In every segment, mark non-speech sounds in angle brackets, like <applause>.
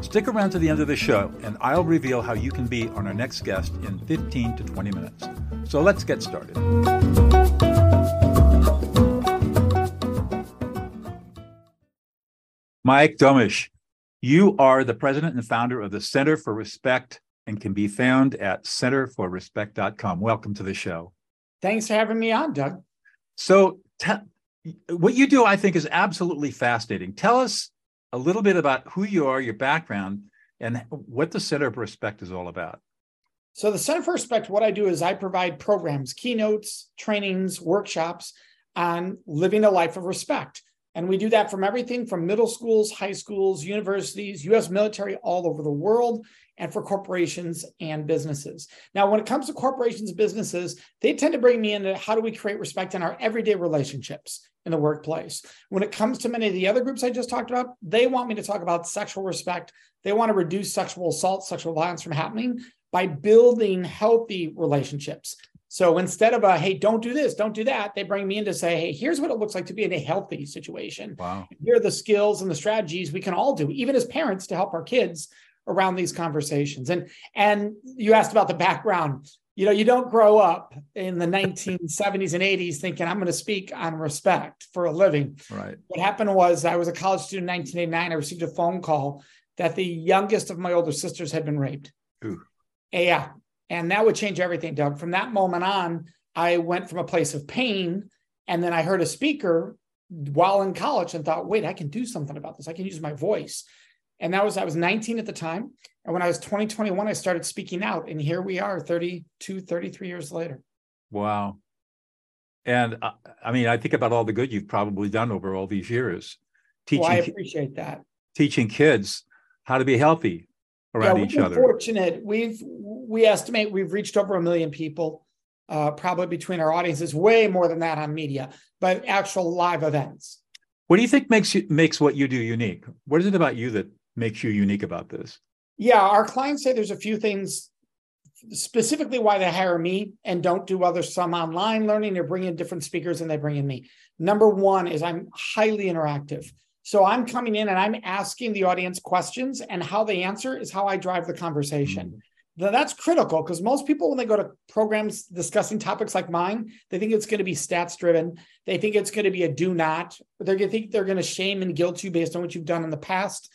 Stick around to the end of the show, and I'll reveal how you can be on our next guest in 15 to 20 minutes. So let's get started. Mike Domitrz, you are the president and founder of the Center for Respect and can be found at centerforrespect.com. Welcome to the show. Thanks for having me on, Doug. So, te- what you do, I think, is absolutely fascinating. Tell us a little bit about who you are, your background, and what the Center for Respect is all about. So, the Center for Respect, what I do is I provide programs, keynotes, trainings, workshops on living a life of respect. And we do that from everything from middle schools, high schools, universities, US military all over the world, and for corporations and businesses. Now, when it comes to corporations and businesses, they tend to bring me into how do we create respect in our everyday relationships in the workplace. When it comes to many of the other groups I just talked about, they want me to talk about sexual respect. They want to reduce sexual assault, sexual violence from happening by building healthy relationships. So instead of a, hey, don't do this, don't do that, they bring me in to say, hey, here's what it looks like to be in a healthy situation. Wow. Here are the skills and the strategies we can all do, even as parents, to help our kids around these conversations. And and you asked about the background. You know, you don't grow up in the 1970s and 80s thinking I'm going to speak on respect for a living. Right. What happened was I was a college student in 1989. I received a phone call that the youngest of my older sisters had been raped. Ooh. Yeah. And that would change everything, Doug. From that moment on, I went from a place of pain. And then I heard a speaker while in college and thought, wait, I can do something about this. I can use my voice. And that was, I was 19 at the time. And when I was 20, 21, I started speaking out. And here we are 32, 33 years later. Wow. And uh, I mean, I think about all the good you've probably done over all these years. Teaching, well, I appreciate that. Teaching kids how to be healthy around yeah, each other. Fortunate. We've we estimate we've reached over a million people, uh, probably between our audiences, way more than that on media, but actual live events. What do you think makes you makes what you do unique? What is it about you that makes you unique about this? Yeah, our clients say there's a few things specifically why they hire me and don't do other some online learning. They're bringing different speakers and they bring in me. Number one is I'm highly interactive. So I'm coming in and I'm asking the audience questions, and how they answer is how I drive the conversation. Mm-hmm. Now, that's critical because most people, when they go to programs discussing topics like mine, they think it's going to be stats driven. They think it's going to be a do not. They're going to think they're going to shame and guilt you based on what you've done in the past.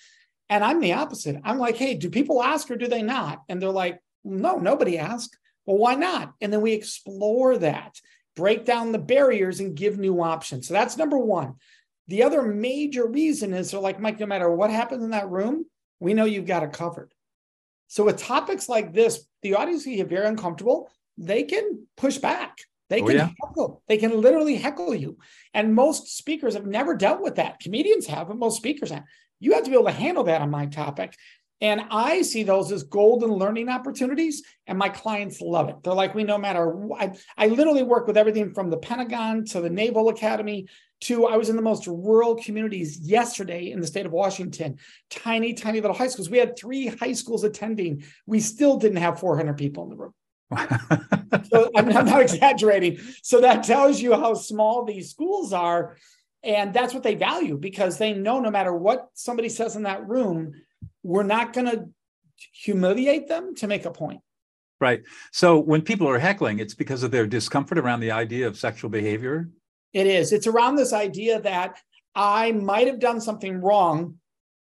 And I'm the opposite. I'm like, hey, do people ask or do they not? And they're like, no, nobody asked. Well, why not? And then we explore that, break down the barriers, and give new options. So that's number one. The other major reason is they're like, Mike, no matter what happens in that room, we know you've got it covered. So with topics like this, the audience can get very uncomfortable. They can push back. They oh, can yeah. heckle. They can literally heckle you. And most speakers have never dealt with that. Comedians have, but most speakers have. You have to be able to handle that on my topic. And I see those as golden learning opportunities, and my clients love it. They're like, we no matter, I, I literally work with everything from the Pentagon to the Naval Academy to I was in the most rural communities yesterday in the state of Washington, tiny, tiny little high schools. We had three high schools attending. We still didn't have 400 people in the room. <laughs> so I'm, I'm not exaggerating. So that tells you how small these schools are. And that's what they value because they know no matter what somebody says in that room, we're not going to humiliate them to make a point. Right. So when people are heckling, it's because of their discomfort around the idea of sexual behavior. It is. It's around this idea that I might have done something wrong.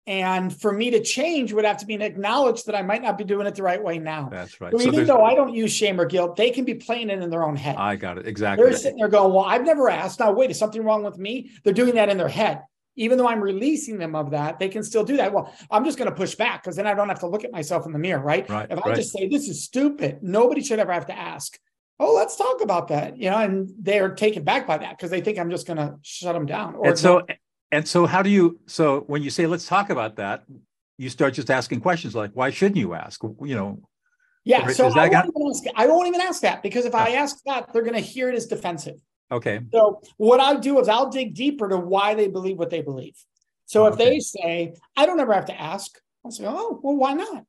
And for me to change would have to be an acknowledged that I might not be doing it the right way now. That's right. So, so even though I don't use shame or guilt, they can be playing it in their own head. I got it. Exactly. They're sitting there going, Well, I've never asked. Now, wait, is something wrong with me? They're doing that in their head even though I'm releasing them of that, they can still do that. Well, I'm just going to push back because then I don't have to look at myself in the mirror, right? right if I right. just say this is stupid, nobody should ever have to ask. Oh, let's talk about that, you know, and they're taken back by that because they think I'm just going to shut them down. and so, and so, how do you? So when you say let's talk about that, you start just asking questions like, why shouldn't you ask? You know, yeah. So I won't, even ask, I won't even ask that because if I oh. ask that, they're going to hear it as defensive. Okay. So what i'll do is I'll dig deeper to why they believe what they believe. So if okay. they say, I don't ever have to ask, I'll say, oh, well, why not?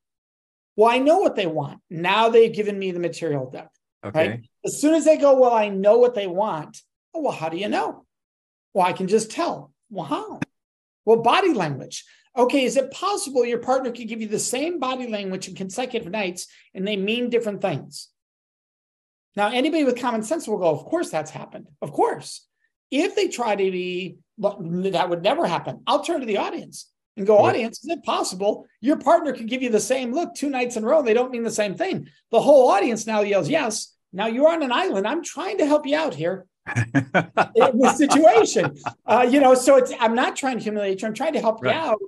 Well, I know what they want. Now they've given me the material deck. Okay. Right? As soon as they go, well, I know what they want. Oh, well, how do you know? Well, I can just tell. Well, how? Well, body language. Okay, is it possible your partner could give you the same body language in consecutive nights and they mean different things? Now, anybody with common sense will go, of course that's happened. Of course. If they try to be, that would never happen. I'll turn to the audience and go, audience, is it possible your partner could give you the same look two nights in a row? They don't mean the same thing. The whole audience now yells, yes. Now you're on an island. I'm trying to help you out here <laughs> in this situation. Uh, you know, so it's I'm not trying to humiliate you. I'm trying to help right. you out.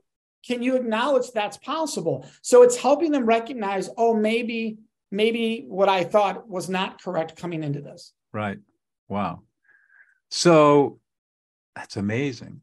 Can you acknowledge that's possible? So it's helping them recognize, oh, maybe, maybe what I thought was not correct coming into this. Right. Wow. So that's amazing.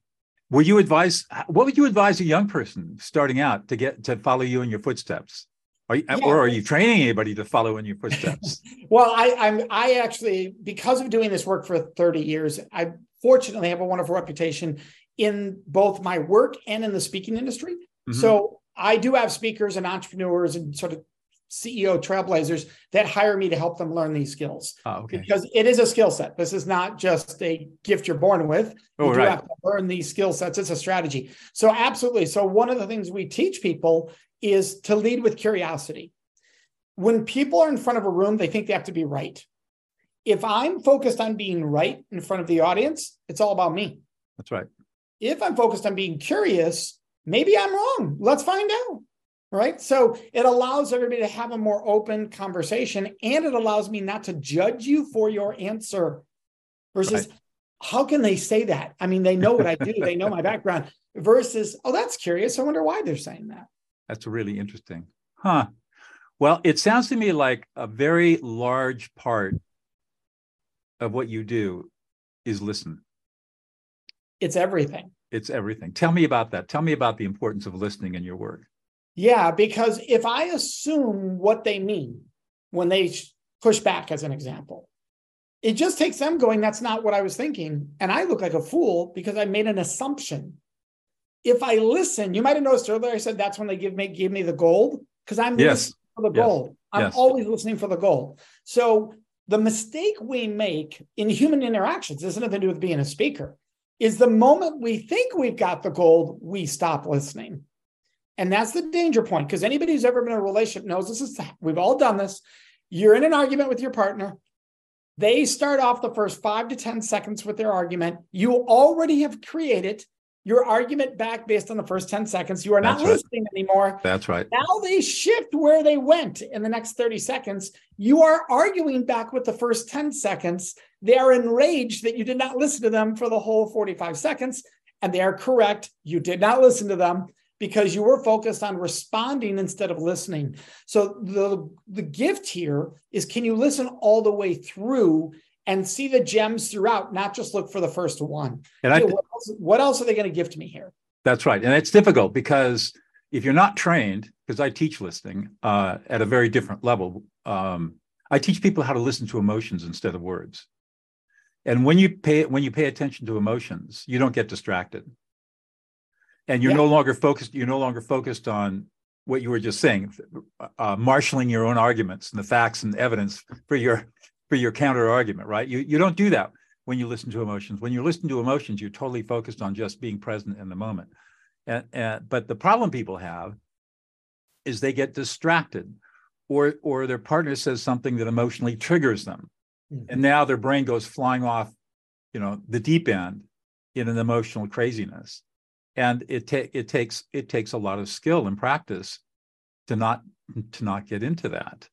Would you advise what would you advise a young person starting out to get to follow you in your footsteps? Are you, yeah. Or are you training anybody to follow in your footsteps? <laughs> well, I, I'm I actually because of doing this work for 30 years, I fortunately have a wonderful reputation in both my work and in the speaking industry. Mm-hmm. So I do have speakers and entrepreneurs and sort of CEO trailblazers that hire me to help them learn these skills. Oh, okay. Because it is a skill set. This is not just a gift you're born with. Oh, you right. have to learn these skill sets. It's a strategy. So absolutely. So one of the things we teach people is to lead with curiosity. When people are in front of a room, they think they have to be right. If I'm focused on being right in front of the audience, it's all about me. That's right. If I'm focused on being curious, maybe I'm wrong. Let's find out. Right. So it allows everybody to have a more open conversation and it allows me not to judge you for your answer versus right. how can they say that? I mean, they know what I do, they know my <laughs> background versus, oh, that's curious. I wonder why they're saying that. That's really interesting. Huh. Well, it sounds to me like a very large part of what you do is listen. It's everything. It's everything. Tell me about that. Tell me about the importance of listening in your work. Yeah, because if I assume what they mean when they push back, as an example, it just takes them going, that's not what I was thinking. And I look like a fool because I made an assumption. If I listen, you might have noticed earlier I said that's when they give me give me the gold because I'm yes. listening for the yes. gold. I'm yes. always listening for the gold. So the mistake we make in human interactions, this has nothing to do with being a speaker, is the moment we think we've got the gold, we stop listening. And that's the danger point because anybody who's ever been in a relationship knows this is, we've all done this. You're in an argument with your partner. They start off the first five to 10 seconds with their argument. You already have created your argument back based on the first 10 seconds. You are not That's listening anymore. That's right. Now they shift where they went in the next 30 seconds. You are arguing back with the first 10 seconds. They are enraged that you did not listen to them for the whole 45 seconds. And they are correct. You did not listen to them because you were focused on responding instead of listening. So the, the gift here is can you listen all the way through and see the gems throughout, not just look for the first one. And I, what, else, what else are they going to give to me here? That's right. And it's difficult because if you're not trained, because I teach listening uh, at a very different level, um, I teach people how to listen to emotions instead of words. And when you pay when you pay attention to emotions, you don't get distracted and you're yeah. no longer focused you're no longer focused on what you were just saying uh, marshaling your own arguments and the facts and evidence for your for your counter argument right you you don't do that when you listen to emotions when you listen to emotions you're totally focused on just being present in the moment and, and but the problem people have is they get distracted or or their partner says something that emotionally triggers them mm-hmm. and now their brain goes flying off you know the deep end in an emotional craziness and it ta- it takes it takes a lot of skill and practice to not to not get into that.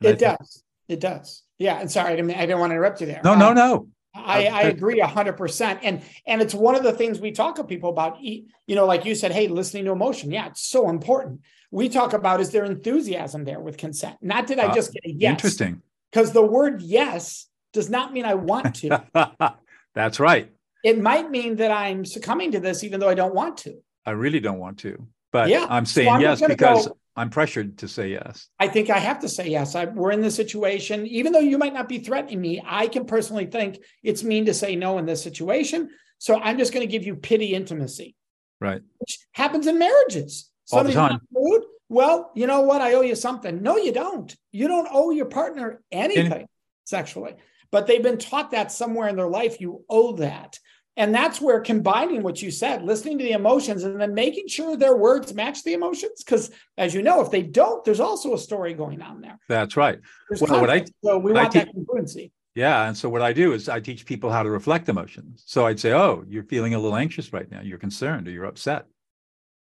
And it does. Think, it does. Yeah. And sorry, I didn't, I didn't want to interrupt you there. No, um, no, no. I, I agree a hundred percent. And, and it's one of the things we talk to people about, you know, like you said, Hey, listening to emotion. Yeah. It's so important. We talk about, is there enthusiasm there with consent? Not did I uh, just get a yes. Interesting. Because the word yes does not mean I want to. <laughs> That's right it might mean that I'm succumbing to this even though I don't want to. I really don't want to. But Yeah. I'm So saying I'm yes because go- I'm pressured to say yes. I think I have to say yes. I, we're in this situation. Even though you might not be threatening me, I can personally think it's mean to say no in this situation. So I'm just going to give you pity intimacy, Right. which happens in marriages. All the time. rude. Well, you know what? I owe you something. No, you don't. You don't owe your partner anything sexually, but they've been taught that somewhere in their life. You owe that. And that's where combining what you said, listening to the emotions, and then making sure their words match the emotions. Because as you know, if they don't, there's also a story going on there. That's right. There's Well, what I- so we want that congruency. Yeah. And so what I do is I teach people how to reflect emotions. So I'd say, oh, you're feeling a little anxious right now. You're concerned or you're upset.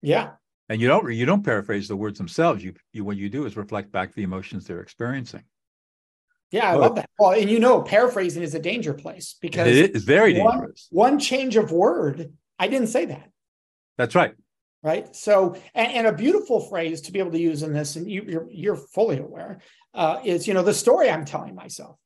Yeah. And you don't you don't paraphrase the words themselves. You, you what you do is reflect back the emotions they're experiencing. Yeah, I Oh. love that. Well, and you know, paraphrasing is a danger place because It is very one- dangerous. one change of word, I didn't say that. That's right. right? So, and, and a beautiful phrase to be able to use in this, and you, you're you're fully aware, uh, is you know the story I'm telling myself,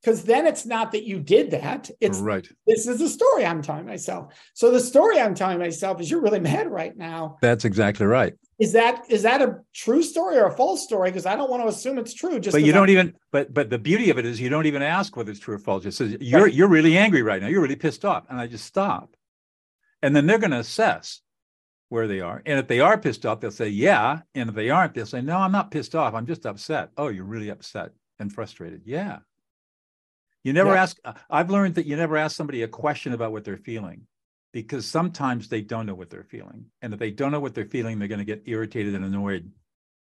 because then it's not that you did that; it's right. this is the story I'm telling myself. So the story I'm telling myself is you're really mad right now. That's exactly right. Is that is that a true story or a false story? Because I don't want to assume it's true. Just but you don't I'm- even but but the beauty of it is you don't even ask whether it's true or false. It says you're Right. you're really angry right now. You're really pissed off. And I just stop. And then they're going to assess where they are. And if they are pissed off, they'll say, yeah. And if they aren't, they'll say, no, I'm not pissed off. I'm just upset. Oh, you're really upset and frustrated. Yeah. You never Yeah. ask. uh, I've learned that you never ask somebody a question about what they're feeling because sometimes they don't know what they're feeling. And if they don't know what they're feeling, they're going to get irritated and annoyed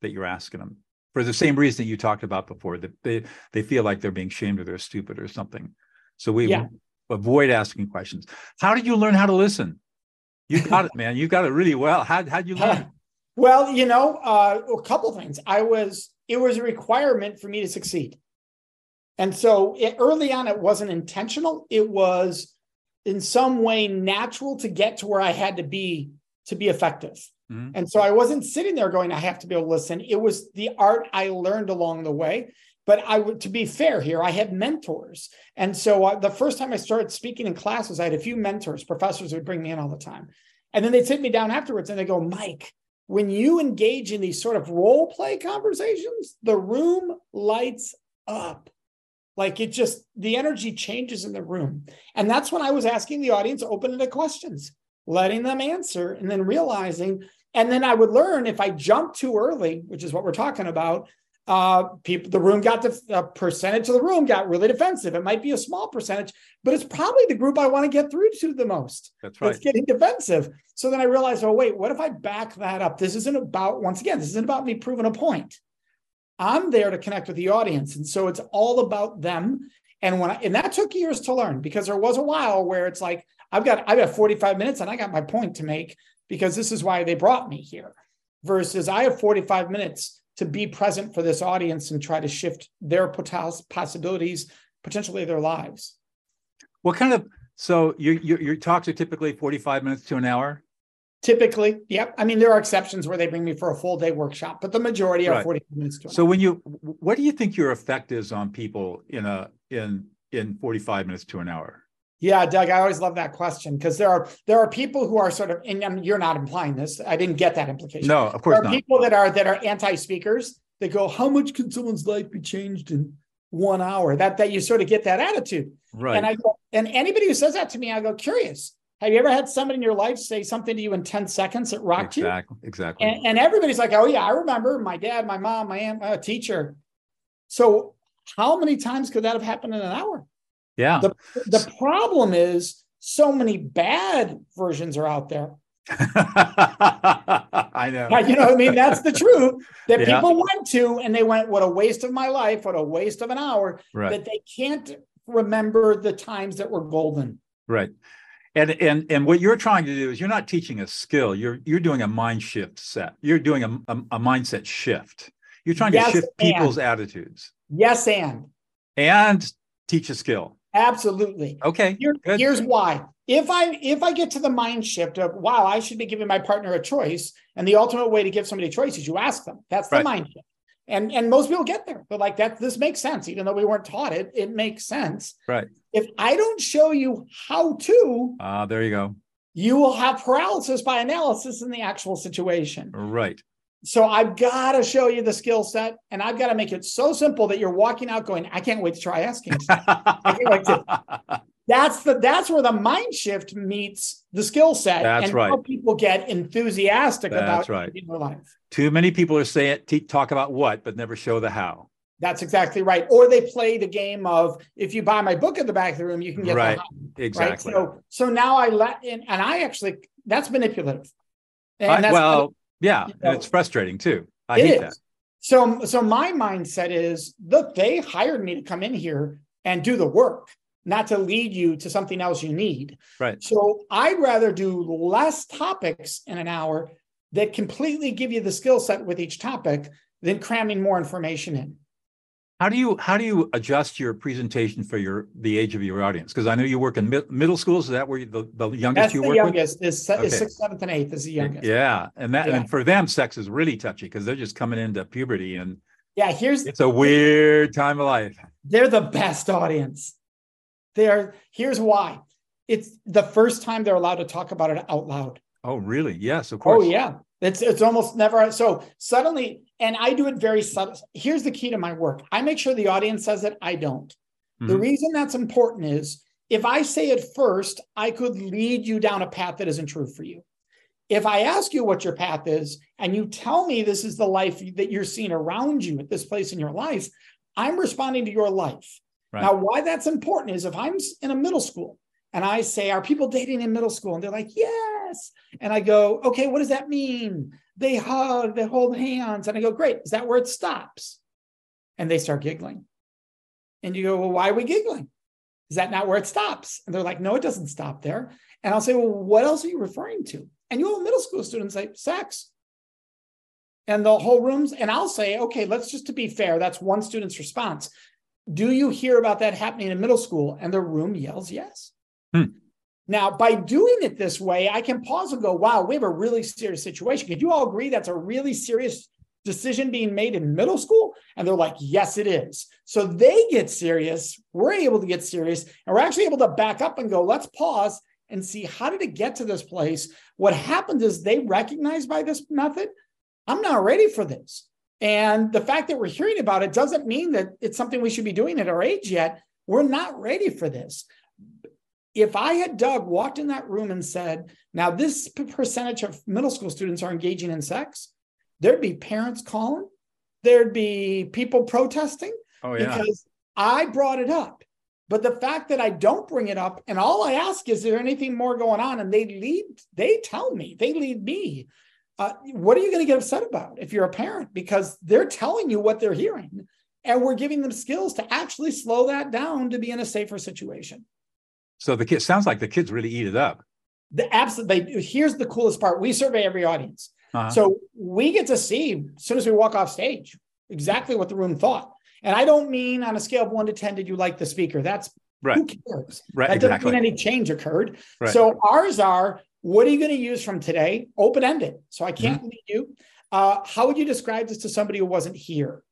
that you're asking them for the same reason that you talked about before that they, they feel like they're being shamed or they're stupid or something. So we Yeah. avoid asking questions. How did you learn how to listen? You <laughs> got it, man. You got it really well. How, how'd you learn? <laughs> Well, you know, uh, a couple things. I was it was a requirement for me to succeed, and so it, early on, it wasn't intentional. It was in some way natural to get to where I had to be to be effective. Mhm. And so I wasn't sitting there going, I have to be able to listen. It was the art I learned along the way. But I would, to be fair here, I had mentors. And so uh, the first time I started speaking in classes, I had a few mentors, professors would bring me in all the time. And then they'd sit me down afterwards and they go, Mike, when you engage in these sort of role play conversations, the room lights up. Like it just, the energy changes in the room. And that's when I was asking the audience open-ended questions, letting them answer, and then realizing. And then I would learn if I jumped too early, which is what we're talking about, uh, people, the room got the percentage of the room got really defensive. It might be a small percentage, but it's probably the group I want to get through to the most That's right. that's getting defensive. So then I realized, oh, wait, what if I back that up? This isn't about, once again, this isn't about me proving a point. I'm there to connect with the audience. And so it's all about them. And when I, and that took years to learn because there was a while where it's like, I've got, I've got 45 minutes and I got my point to make because this is why they brought me here versus I have 45 minutes to be present for this audience and try to shift their possibilities, potentially their lives. What kind of, so your, your, your talks are typically 45 minutes to an hour? Typically, yep. I mean, there are exceptions where they bring me for a full day workshop, but the majority are Right. 45 minutes to So when you, what do you think your effect is on people in a, in, in 45 minutes to an hour? Yeah, Doug, I always love that question because there are there are people who are sort of, and um, you're not implying this. I didn't get that implication. No, of there course are not. people that are that are anti-speakers that go, "How much can someone's life be changed in one hour?" That that you sort of get that attitude. Right. And I go, and anybody who says that to me, I go, curious. Have you ever had somebody in your life say something to you in 10 seconds that rocked you? Exactly. Exactly. And, and everybody's like, oh, yeah, I remember my dad, my mom, my aunt, my teacher. So, how many times could that have happened in an hour? yeah. The, the problem is, so many bad versions are out there. <laughs> I know. You know what I mean? That's the truth that Yeah. people went to and they went, what a waste of my life, what a waste of an hour, Right. that they can't remember the times that were golden. Right. And and and what you're trying to do is you're not teaching a skill. You're you're doing a mind shift set. You're doing a, a, a mindset shift. You're trying Yes, to shift and. people's attitudes Yes, and and teach a skill. absolutely. Okay. Here- here's why. If I if I get to the mind shift of wow, I should be giving my partner a choice, and the ultimate way to give somebody a choice is you ask them. That's the Right. mind shift. And and most people get there. They're like that. This makes sense, even though we weren't taught it. It makes sense. Right. If I don't show you how to, Ah, there you go. you will have paralysis by analysis in the actual situation. Right. So I've got to show you the skill set and I've got to make it so simple that you're walking out going, I can't wait to try asking. I can't wait to. That's the that's where the mind shift meets the skill set. That's and right. How people get enthusiastic That's about right. their life. Too many people are saying talk about what, but never show the how. That's exactly right. Or they play the game of if you buy my book at the back of the room, you can get Right. the how, Exactly. Right. So so now I let and, and I actually that's manipulative. And I- that's well, yeah, you and know, it's frustrating too. I hate is. that. So, so my mindset is, look, they hired me to come in here and do the work, not to lead you to something else you need. Right. So I'd rather do less topics in an hour that completely give you the skill set with each topic than cramming more information in. How do you how do you adjust your presentation for your the age of your audience? Because I know you work in mid, middle schools. Is that where you, the the youngest That's you the work youngest. Is, Okay. is sixth, seventh, and eighth is the youngest. Yeah, and that Yeah. and for them, sex is really touchy because they're just coming into puberty, and Yeah. Here's it's a weird time of life. they're the best audience. They're here's why. It's the first time they're allowed to talk about it out loud. Oh, really? Yes, of course. Oh yeah, it's it's almost never so suddenly, and I do it very subtle. Here's the key to my work: I make sure the audience says it. I don't. The Mhm. reason that's important is if I say it first, I could lead you down a path that isn't true for you. If I ask you what your path is and you tell me this is the life that you're seeing around you at this place in your life, I'm responding to your life. Right. Now, why that's important is if I'm in a middle school and I say, Are people dating in middle school? And they're like, Yes. And I go, Okay, what does that mean? They hug, they hold hands. And I go, Great. Is that where it stops? And they start giggling. And you go, Well, why are we giggling? Is that not where it stops? And they're like, No, it doesn't stop there. And I'll say, Well, what else are you referring to? And you'll have middle school student say, Sex. And the whole room's, and I'll say, Okay, let's just to be fair, that's one student's response. Do you hear about that happening in middle school? And the room yells yes. Hmm. Now, by doing it this way, I can pause and go, wow, we have a really serious situation. Could you all agree that's a really serious decision being made in middle school? And they're like, yes, it is. So they get serious. We're able to get serious. And we're actually able to back up and go, let's pause and see how did it get to this place? What happened is they recognize by this method, I'm not ready for this. And the fact that we're hearing about it doesn't mean that it's something we should be doing at our age yet. We're not ready for this. If I had Doug walked in that room and said, now this percentage of middle school students are engaging in sex, there'd be parents calling, there'd be people protesting Oh, yeah. because I brought it up. But the fact that I don't bring it up and all I ask is there anything more going on? And they lead, they tell me, they lead me. Uh, what are you going to get upset about if you're a parent? Because they're telling you what they're hearing. And we're giving them skills to actually slow that down to be in a safer situation. So the kid sounds like the kids really eat it up. The absolutely here's the coolest part. We survey every audience. Uh-huh. So we get to see as soon as we walk off stage exactly what the room thought. And I don't mean on a scale of one to 10, did you like the speaker? That's right. who cares? Right. That doesn't mean any change occurred. Right. So ours are what are you going to use from today? Open ended. So I can't Mm-hmm. lead you. Uh, how would you describe this to somebody who wasn't here?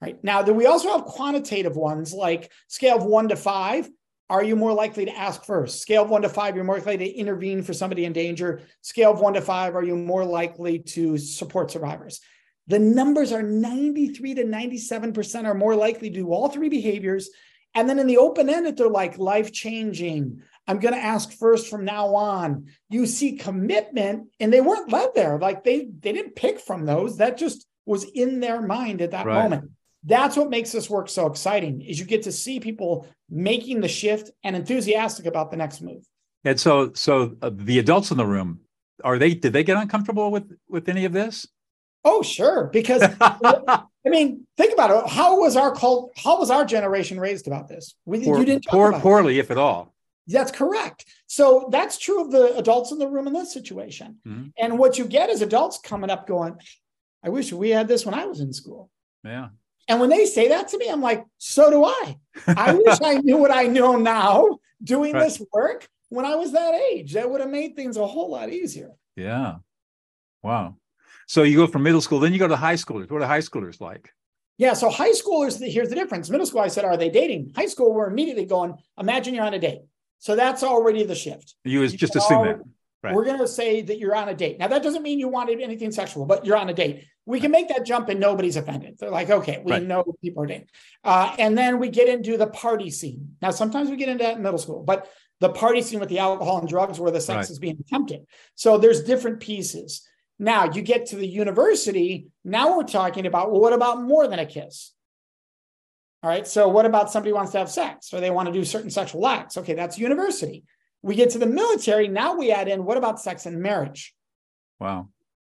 Right now, do we also have quantitative ones like scale of one to five? Are you more likely to ask first? Scale of one to five, you're more likely to intervene for somebody in danger. Scale of one to five, are you more likely to support survivors? The numbers are 93 to 97% are more likely to do all three behaviors. And then in the open ended, they're like life changing. I'm going to ask first from now on. You see commitment, and they weren't led there. Like they they didn't pick from those. That just was in their mind at that Right. moment. That's what makes this work so exciting. Is you get to see people making the shift and enthusiastic about the next move. And so, so uh, the adults in the room are they? Did they get uncomfortable with with any of this? Oh, sure. Because <laughs> I mean, think about it. How was our cult? How was our generation raised about this? We, Poor, you didn't talk poor, about it. poorly, if at all. That's correct. So that's true of the adults in the room in this situation. Mhm. And what you get is adults coming up going, I wish we had this when I was in school. Yeah. And when they say that to me, I'm like, so do I. I <laughs> wish I knew what I know now doing Right. this work when I was that age. That would have made things a whole lot easier. Yeah. Wow. So you go from middle school, then you go to high schoolers. What are high schoolers like? Yeah. So high schoolers, here's the difference. Middle school, I said, are they dating? High school, we're immediately going, imagine you're on a date. So that's already the shift. You was just assume that. Right. We're going to say that you're on a date. Now, that doesn't mean you wanted anything sexual, but you're on a date. We can make that jump and nobody's offended. They're like, okay, we right. know people are dating. Uh, and then we get into the party scene. Now, sometimes we get into that in middle school, but the party scene with the alcohol and drugs where the sex right. is being attempted. So there's different pieces. Now you get to the university. Now we're talking about, well, what about more than a kiss? All right. So what about somebody wants to have sex or they want to do certain sexual acts? Okay, that's university. We get to the military. Now we add in what about sex and marriage? Wow.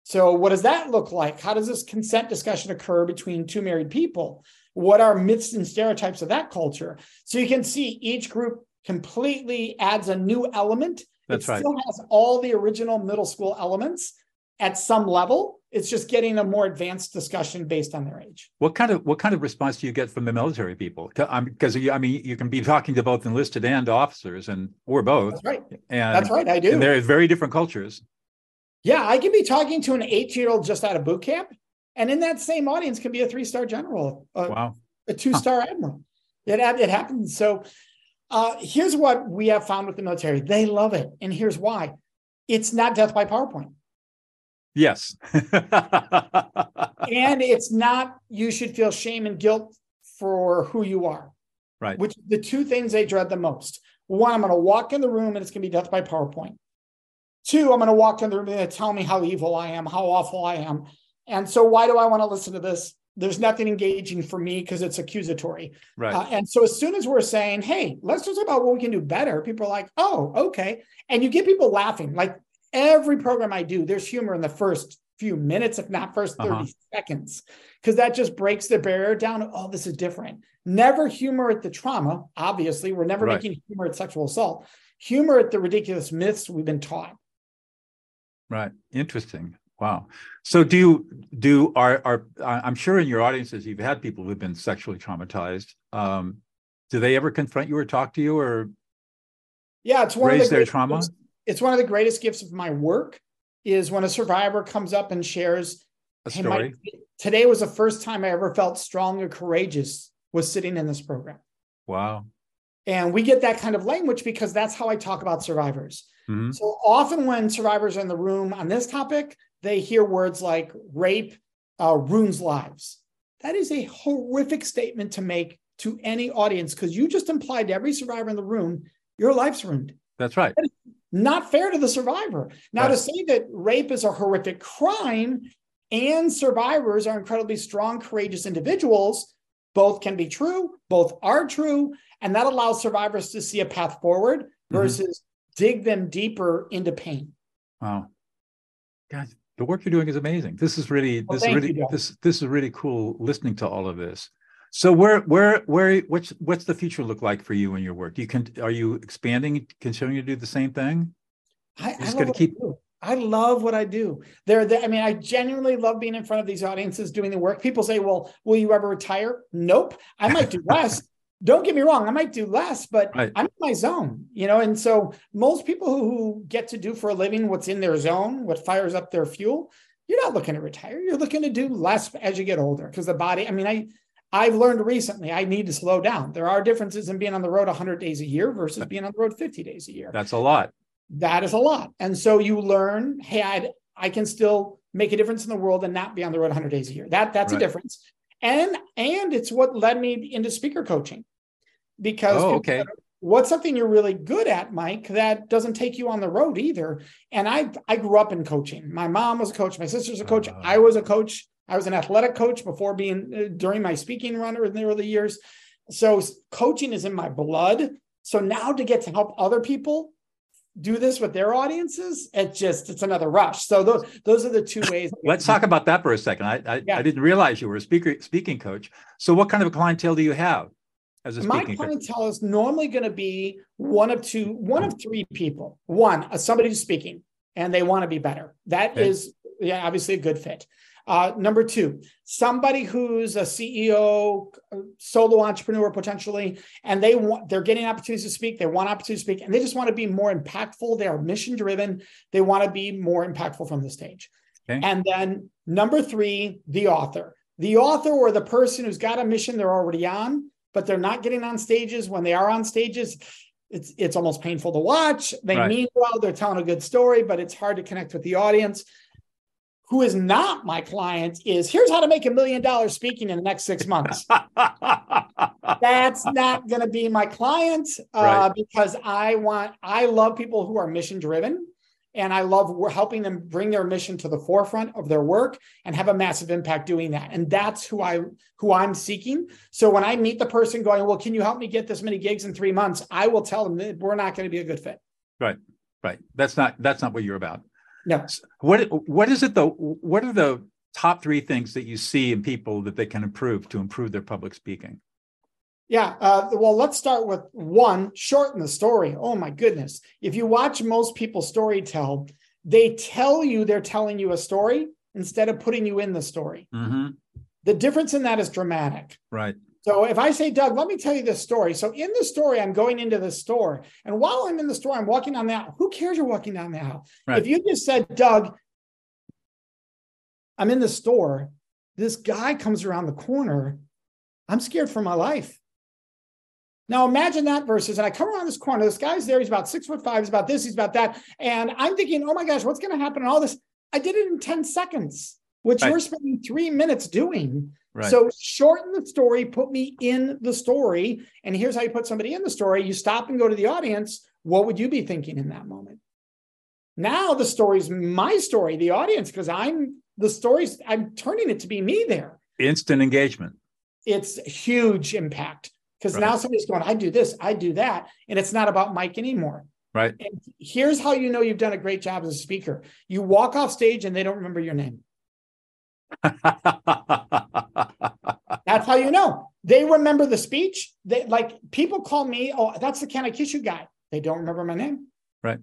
So what does that look like? How does this consent discussion occur between two married people? What are myths and stereotypes of that culture? So you can see each group completely adds a new element. That's it right. still has all the original middle school elements at some level. It's just getting a more advanced discussion based on their age. What kind of what kind of response do you get from the military people? Because um, I mean, you can be talking to both enlisted and officers, and or both. That's right. And that's right. I do. And they're very different cultures. Yeah, I can be talking to an eight-year-old just out of boot camp, and in that same audience can be a three-star general, a, wow, a two-star huh. admiral. It it happens. So uh, here's what we have found with the military: they love it, and here's why: it's not death by PowerPoint. Yes. <laughs> and it's not you should feel shame and guilt for who you are. Right. Which the two things they dread the most. One, I'm going to walk in the room and it's going to be death by PowerPoint. Two, I'm going to walk in the room and tell me how evil I am, how awful I am. And so, why do I want to listen to this? There's nothing engaging for me because it's accusatory. Right. Uh, and so, as soon as we're saying, hey, let's talk about what we can do better, people are like, oh, okay. And you get people laughing. Like every program I do, there's humor in the first few minutes, if not first 30 uh-huh. seconds, because that just breaks the barrier down. Oh, this is different. Never humor at the trauma. Obviously, we're never right. making humor at sexual assault. Humor at the ridiculous myths we've been taught. Right. Interesting. Wow. So do you do are are I'm sure in your audiences you've had people who've been sexually traumatized. Um, do they ever confront you or talk to you or yeah, it's one raise of the their trauma? it's one of the greatest gifts of my work is when a survivor comes up and shares a story. My, today was the first time I ever felt strong and courageous was sitting in this program. Wow. And we get that kind of language because that's how I talk about survivors. Mm-hmm. So often when survivors are in the room on this topic, they hear words like rape uh, ruins lives. That is a horrific statement to make to any audience because you just implied to every survivor in the room, your life's ruined. That's right. That not fair to the survivor. Now, right. to say that rape is a horrific crime and survivors are incredibly strong, courageous individuals, both can be true, both are true. And that allows survivors to see a path forward mm-hmm. versus. Dig them deeper into pain. Wow. God, the work you're doing is amazing. This is really well, this is really you, this this is really cool listening to all of this. So where where where what's what's the future look like for you and your work? Do you can are you expanding, continuing to do the same thing? I, I just got to keep. I, I love what I do. There, I mean, I genuinely love being in front of these audiences doing the work. People say, "Well, will you ever retire?" Nope. I might do less. <laughs> Don't get me wrong, I might do less, but right. I'm in my zone, you know. And so most people who get to do for a living what's in their zone, what fires up their fuel, you're not looking to retire. You're looking to do less as you get older because the body. I mean, I I've learned recently I need to slow down. There are differences in being on the road 100 days a year versus being on the road 50 days a year. That's a lot. That is a lot. And so you learn, hey, i I can still make a difference in the world and not be on the road 100 days a year. That that's right. a difference. And and it's what led me into speaker coaching. Because oh, okay. what's something you're really good at, Mike, that doesn't take you on the road either. And I I grew up in coaching. My mom was a coach, my sister's a coach, uh, I was a coach I was an athletic coach before being uh, during my speaking run in the early years. So coaching is in my blood. So now to get to help other people do this with their audiences, it's just it's another rush. So those those are the two ways. Let's talk about that for a second. I I, yeah. I, didn't realize you were a speaker speaking coach. So what kind of a clientele do you have as a My clientele coach? is normally going to be one of two, one of three people. One, somebody who's speaking and they want to be better. That okay. is yeah, obviously a good fit. Uh, number two, somebody who's a CEO, solo entrepreneur potentially, and they want they're getting opportunities to speak. They want opportunities to speak, and they just want to be more impactful. They are mission driven. They want to be more impactful from the stage. Okay. And then number three, the author, the author or the person who's got a mission they're already on, but they're not getting on stages. When they are on stages, it's it's almost painful to watch. They Right. mean well, they're telling a good story, but it's hard to connect with the audience. Who is not my client is here's how to make a million dollars speaking in the next six months. <laughs> That's not going to be my client uh, Right. because I want, I love people who are mission driven and I love helping them bring their mission to the forefront of their work and have a massive impact doing that. And that's who I, who I'm seeking. So when I meet the person going, well, can you help me get this many gigs in three months? I will tell them that we're not going to be a good fit. Right, right. That's not that's not what you're about. No. What what is it though? What are the top three things that you see in people that they can improve to improve their public speaking? Yeah. Uh, well, let's start with one shorten the story. Oh my goodness. If you watch most people story tell, they tell you they're telling you a story instead of putting you in the story. Mm-hmm. The difference in that is dramatic. Right. So if I say, Doug, let me tell you this story. So in the story, I'm going into the store. And while I'm in the store, I'm walking down the aisle. Who cares you're walking down the aisle? Right. If you just said, Doug, I'm in the store, this guy comes around the corner. I'm scared for my life. Now imagine that versus, and I come around this corner, this guy's there, he's about six foot five, he's about this, he's about that. And I'm thinking, oh my gosh, what's going to happen and all this? I did it in 10 seconds, which Right. you're spending three minutes doing. Right. So shorten the story, put me in the story. And here's how you put somebody in the story. You stop and go to the audience. What would you be thinking in that moment? Now the story's my story, the audience, because I'm the story's, I'm turning it to be me there. Instant engagement. It's huge impact because Right. now somebody's going, I do this, I do that. And it's not about Mike anymore. Right. And here's how you know you've done a great job as a speaker. You walk off stage and they don't remember your name. <laughs> That's how you know. They remember the speech. They like people call me, oh, that's the Can I Kiss You guy. They don't remember my name. Right.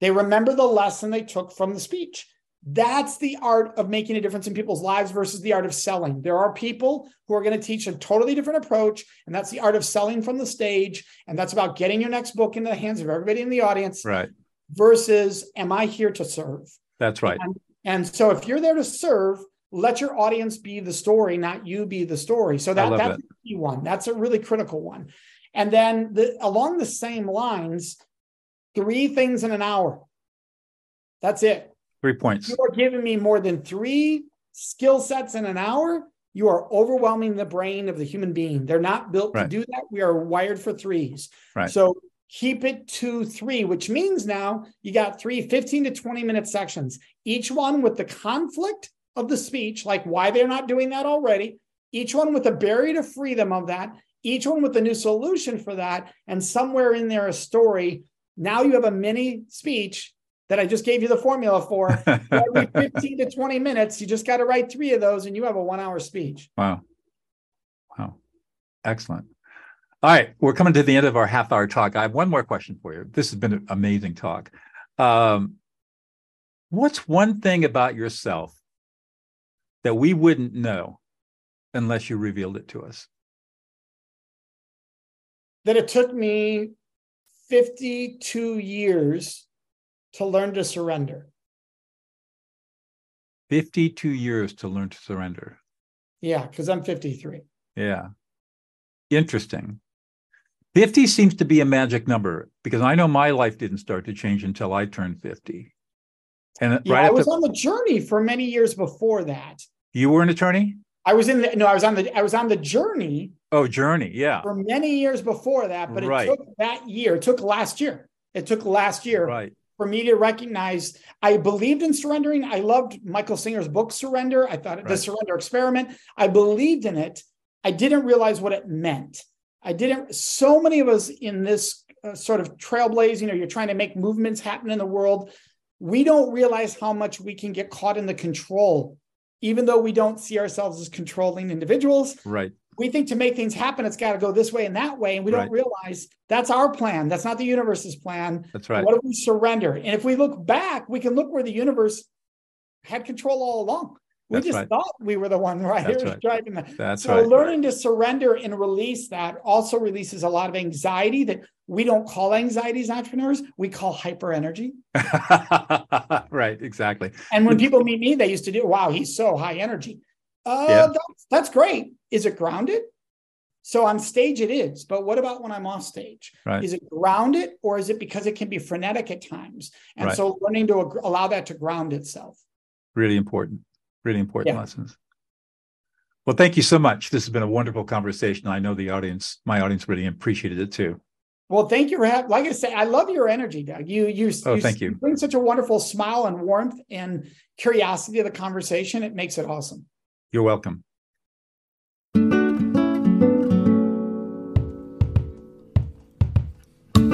They remember the lesson they took from the speech. That's the art of making a difference in people's lives versus the art of selling. There are people who are going to teach a totally different approach, and that's the art of selling from the stage. And that's about getting your next book into the hands of everybody in the audience right. versus am I here to serve? That's right. And, and so if you're there to serve, let your audience be the story, not you be the story. So that, that's a key one. That's a really critical one. And then the, along the same lines, three things in an hour. That's it. Three points. You are giving me more than three skill sets in an hour. You are overwhelming the brain of the human being. They're not built Right. to do that. We are wired for threes. Right. So keep it to three, which means now you got three 15 to 20 minute sections, each one with the conflict of the speech, like why they're not doing that already, each one with a barrier to freedom of that, each one with a new solution for that, and somewhere in there a story. Now you have a mini speech that I just gave you the formula for. <laughs> Every 15 to 20 minutes, you just got to write three of those and you have a one hour speech. Wow. Wow. Excellent. All right. We're coming to the end of our half hour talk. I have one more question for you. This has been an amazing talk. Um, what's one thing about yourself that we wouldn't know unless you revealed it to us? That it took me 52 years to learn to surrender. 52 years to learn to surrender. Yeah, because I'm 53. Yeah. Interesting. 50 seems to be a magic number because I know my life didn't start to change until I turned 50. And Yeah, right I was on the journey for many years before that. you were an attorney? I was in the no, I was on the I was on the journey Oh, journey. Yeah. for many years before that, but it took that year, it took last year. It took last year Right. for me to recognize I believed in surrendering. I loved Michael Singer's book, Surrender. I thought the surrender experiment. I believed in it. I didn't realize what it meant. I didn't, so many of us in this uh, sort of trailblazing or you're trying to make movements happen in the world, we don't realize how much we can get caught in the control, even though we don't see ourselves as controlling individuals Right. we think to make things happen, it's got to go this way and that way. And we don't realize that's our plan. That's not the universe's plan. That's right. What if we surrender? And if we look back, we can look where the universe had control all along. We That's just right. thought we were the one <laughs> right That's here right. driving that. That's so right. learning to surrender and release that also releases a lot of anxiety that we don't call anxiety as entrepreneurs. We call hyper energy. <laughs> right. Exactly. And when people meet me, they used to do, wow, he's so high energy. Uh, Yeah. that's, that's great. Is it grounded? So on stage it is, but what about when I'm off stage? Right. Is it grounded or is it because it can be frenetic at times? And Right. so learning to allow that to ground itself. Really important. Really important Yeah. lessons. Well, thank you so much. This has been a wonderful conversation. I know the audience, my audience really appreciated it too. Well, thank you for having. Like I say, I love your energy, Doug. You you Oh, thank you. bring such a wonderful smile and warmth and curiosity to the conversation. It makes it awesome. You're welcome.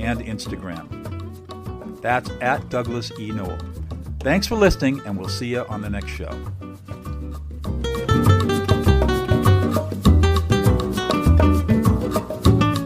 and Instagram. That's at Douglas E. Noll. Thanks for listening, and we'll see you on the next show.